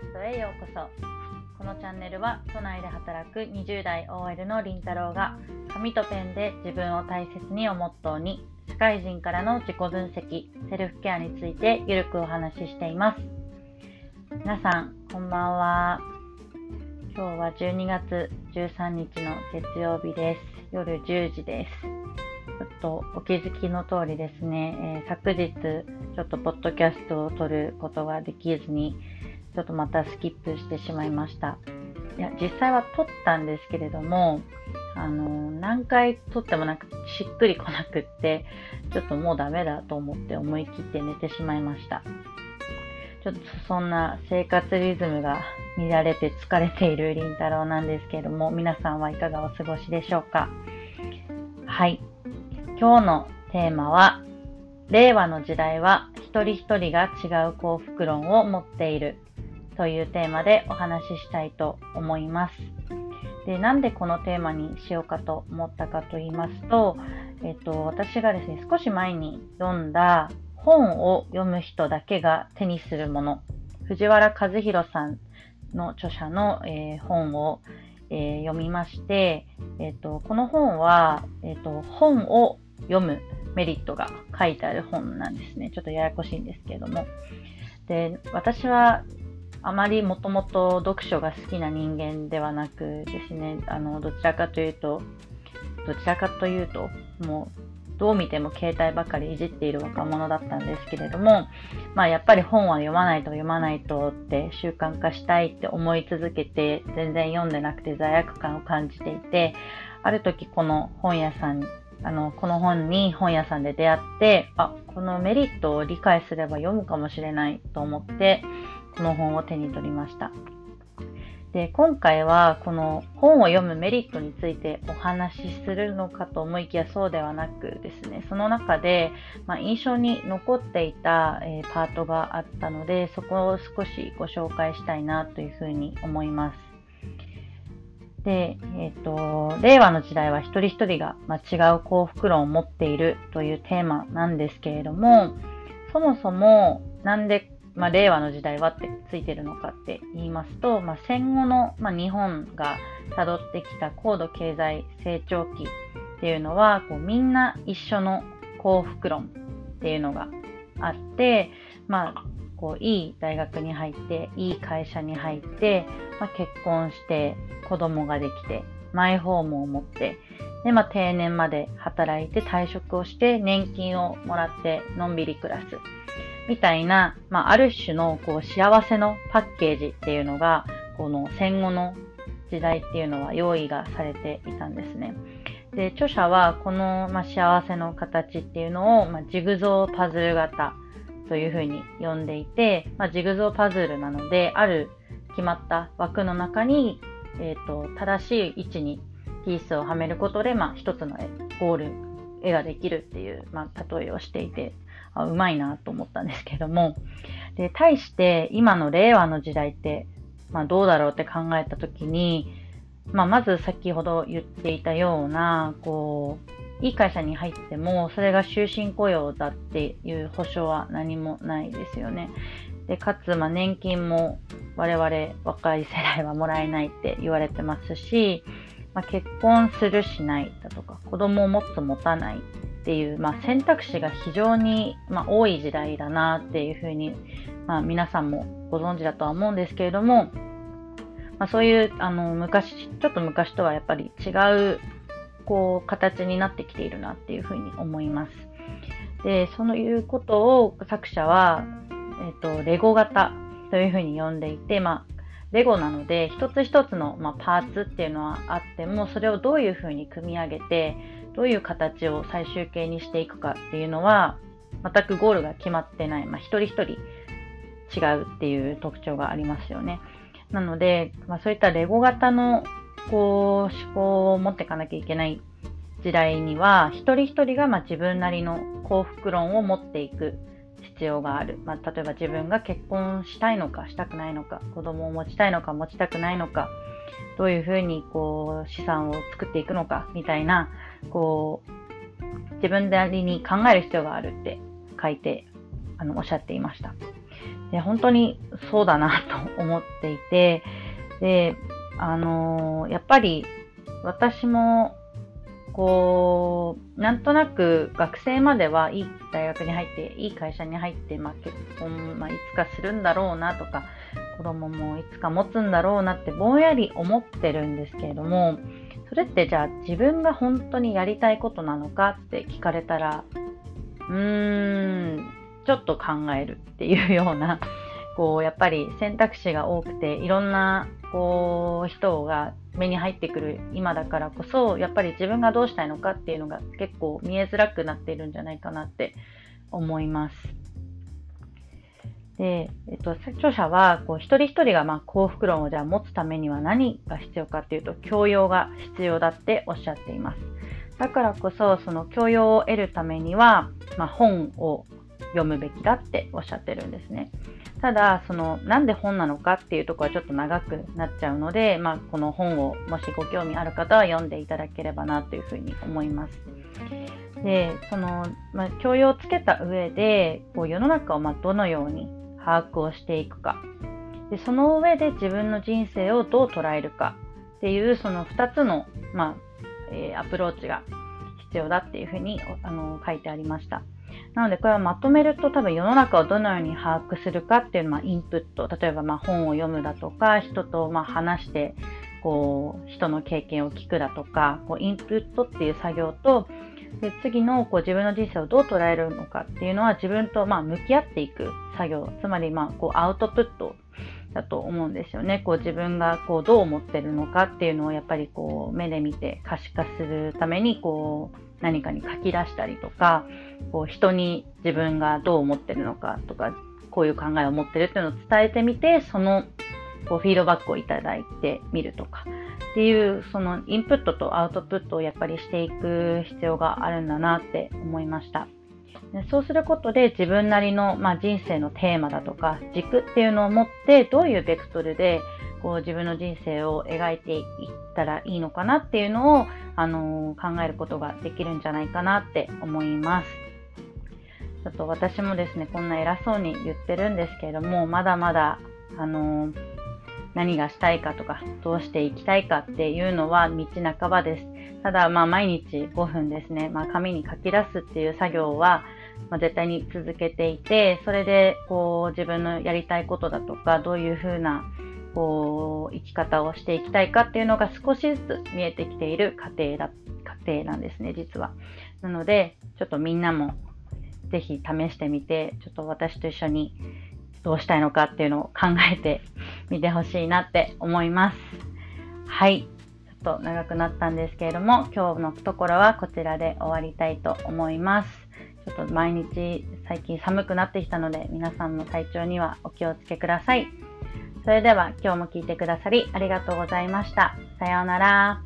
ストへようこそ。このチャンネルは都内で働く20代 OL のりんたろうが紙とペンで自分を大切にをモットーに社会人からの自己分析セルフケアについてゆるくお話ししています。皆さんこんばんは。今日は12月13日の月曜日です。夜10時です。ちょっとお気づきの通りですね、えー、昨日ちょっとポッドキャストを撮ることができずにちょっとまたスキップしてしまいました。いや、実際は撮ったんですけれども、あの、何回撮ってもなく、しっくりこなくって、ちょっともうダメだと思って思い切って寝てしまいました。ちょっとそんな生活リズムが乱れて疲れているりんたろうなんですけれども、皆さんはいかがお過ごしでしょうか？はい。今日のテーマは、令和の時代は一人一人が違う幸福論を持っているというテーマでお話ししたいと思います。で、なんでこのテーマにしようかと思ったかと言いますと、えっと、私がですね、少し前に読んだ本を読む人だけが手にするもの、藤原和弘さんの著者の、えー、本を、えー、読みまして、えっと、この本は、えっと、本を読むメリットが書いてある本なんですね。ちょっとややこしいんですけれども。で、私はあまりもともと読書が好きな人間ではなくですね、あの、どちらかというと、どちらかというと、もう、どう見ても携帯ばかりいじっている若者だったんですけれども、まあやっぱり本は読まないと読まないとって習慣化したいって思い続けて、全然読んでなくて罪悪感を感じていて、ある時この本屋さんあの、この本に本屋さんで出会って、あ、このメリットを理解すれば読むかもしれないと思って、この本を手に取りました。で、今回はこの本を読むメリットについてお話しするのかと思いきやそうではなくですね、その中で、まあ、印象に残っていた、えー、パートがあったので、そこを少しご紹介したいなというふうに思います。で、えっ、ー、と、令和の時代は一人一人が、ま、違う幸福論を持っているというテーマなんですけれども、そもそもなんでまあ、令和の時代はってついてるのかって言いますと、まあ、戦後の、まあ、日本が辿ってきた高度経済成長期っていうのはこうみんな一緒の幸福論っていうのがあって、まあ、こういい大学に入っていい会社に入って、まあ、結婚して子供ができてマイホームを持ってで、まあ、定年まで働いて退職をして年金をもらってのんびり暮らす。みたいな、まあ、ある種のこう幸せのパッケージっていうのが、この戦後の時代っていうのは用意がされていたんですね。で、著者はこの、まあ、幸せの形っていうのを、まあ、ジグゾーパズル型というふうに呼んでいて、まあ、ジグゾーパズルなので、ある決まった枠の中に、えーと、正しい位置にピースをはめることで、まあ、一つのゴール、絵ができるっていう、まあ、例えをしていて、あうまいなと思ったんですけども、で、対して今の令和の時代って、まあどうだろうって考えたときに、まあまず先ほど言っていたような、こう、いい会社に入っても、それが終身雇用だっていう保証は何もないですよね。で、かつ、まあ年金も我々若い世代はもらえないって言われてますし、まあ、結婚するしないだとか、子供を持つ持たないっていう、まあ、選択肢が非常に、まあ、多い時代だなっていうふうに、まあ、皆さんもご存知だとは思うんですけれども、まあ、そういうあの昔ちょっと昔とはやっぱり違うこう形になってきているなっていうふうに思います。でそういうことを作者は、えっ、とレゴ型というふうに呼んでいて、まあ、レゴなので一つ一つの、まあ、パーツっていうのはあってもそれをどういうふうに組み上げてどういう形を最終形にしていくかっていうのは、全くゴールが決まってない。まあ、一人一人違うっていう特徴がありますよね。なので、まあ、そういったレゴ型のこう思考を持っていかなきゃいけない時代には、一人一人がまあ自分なりの幸福論を持っていく必要がある。まあ、例えば自分が結婚したいのか、したくないのか、子供を持ちたいのか、持ちたくないのか、どういうふうにこう資産を作っていくのか、みたいな、こう、自分なりに考える必要があるって書いて、あの、おっしゃっていました。で本当にそうだなと思っていて、で、あのー、やっぱり私もこう、なんとなく学生まではいい大学に入って、いい会社に入って、まあ、結婚、まあ、いつかするんだろうなとか、子供もいつか持つんだろうなってぼんやり思ってるんですけれども、それってじゃあ自分が本当にやりたいことなのかって聞かれたら、うーん、ちょっと考えるっていうような、こう、やっぱり選択肢が多くて、いろんな、こう、人が目に入ってくる今だからこそ、やっぱり自分がどうしたいのかっていうのが結構見えづらくなっているんじゃないかなって思います。で、えっと、著者は、こう、一人一人が、まあ、幸福論をじゃあ持つためには何が必要かっていうと、教養が必要だっておっしゃっています。だからこそ、その教養を得るためには、まあ、本を読むべきだっておっしゃってるんですね。ただ、その、なんで本なのかっていうところはちょっと長くなっちゃうので、まあ、この本をもしご興味ある方は読んでいただければなというふうに思います。で、その、まあ、教養をつけた上で、こう世の中をまどのように把握をしていくか。で、その上で自分の人生をどう捉えるかっていう、その2つの、まあ、えー、アプローチが必要だっていうふうにあの書いてありました。なのでこれはまとめると多分世の中をどのように把握するかっていうのはインプット。例えばま本を読むだとか、人とま話して、こう、人の経験を聞くだとか、こうインプットっていう作業と、で次のこう自分の人生をどう捉えるのかっていうのは自分とま向き合っていく作業。つまりまこうアウトプットだと思うんですよね。こう自分がこうどう思ってるのかっていうのをやっぱりこう目で見て可視化するためにこう何かに書き出したりとか、こう人に自分がどう思ってるのかとか、こういう考えを持ってるっていうのを伝えてみて、そのこうフィードバックをいただいてみるとかっていう、そのインプットとアウトプットをやっぱりしていく必要があるんだなって思いました。でそうすることで自分なりの、まあ、人生のテーマだとか軸っていうのを持ってどういうベクトルでこう自分の人生を描いていったらいいのかなっていうのを、あのー、考えることができるんじゃないかなって思います。ちょっと私もですね、こんな偉そうに言ってるんですけれども、まだまだ、あのー、何がしたいかとか、どうしていきたいかっていうのは道半ばです。ただ、まあ、毎日5分ですね、まあ、紙に書き出すっていう作業は、まあ、絶対に続けていて、それで、こう、自分のやりたいことだとか、どういうふうな、こう、生き方をしていきたいかっていうのが少しずつ見えてきている過程だ、過程なんですね、実は。なので、ちょっとみんなもぜひ試してみて、ちょっと私と一緒にどうしたいのかっていうのを考えてみてほしいなって思います。はい。ちょっと長くなったんですけれども、今日のところはこちらで終わりたいと思います。ちょっと毎日最近寒くなってきたので、皆さんの体調にはお気をつけください。それでは今日も聞いてくださりありがとうございました。さようなら。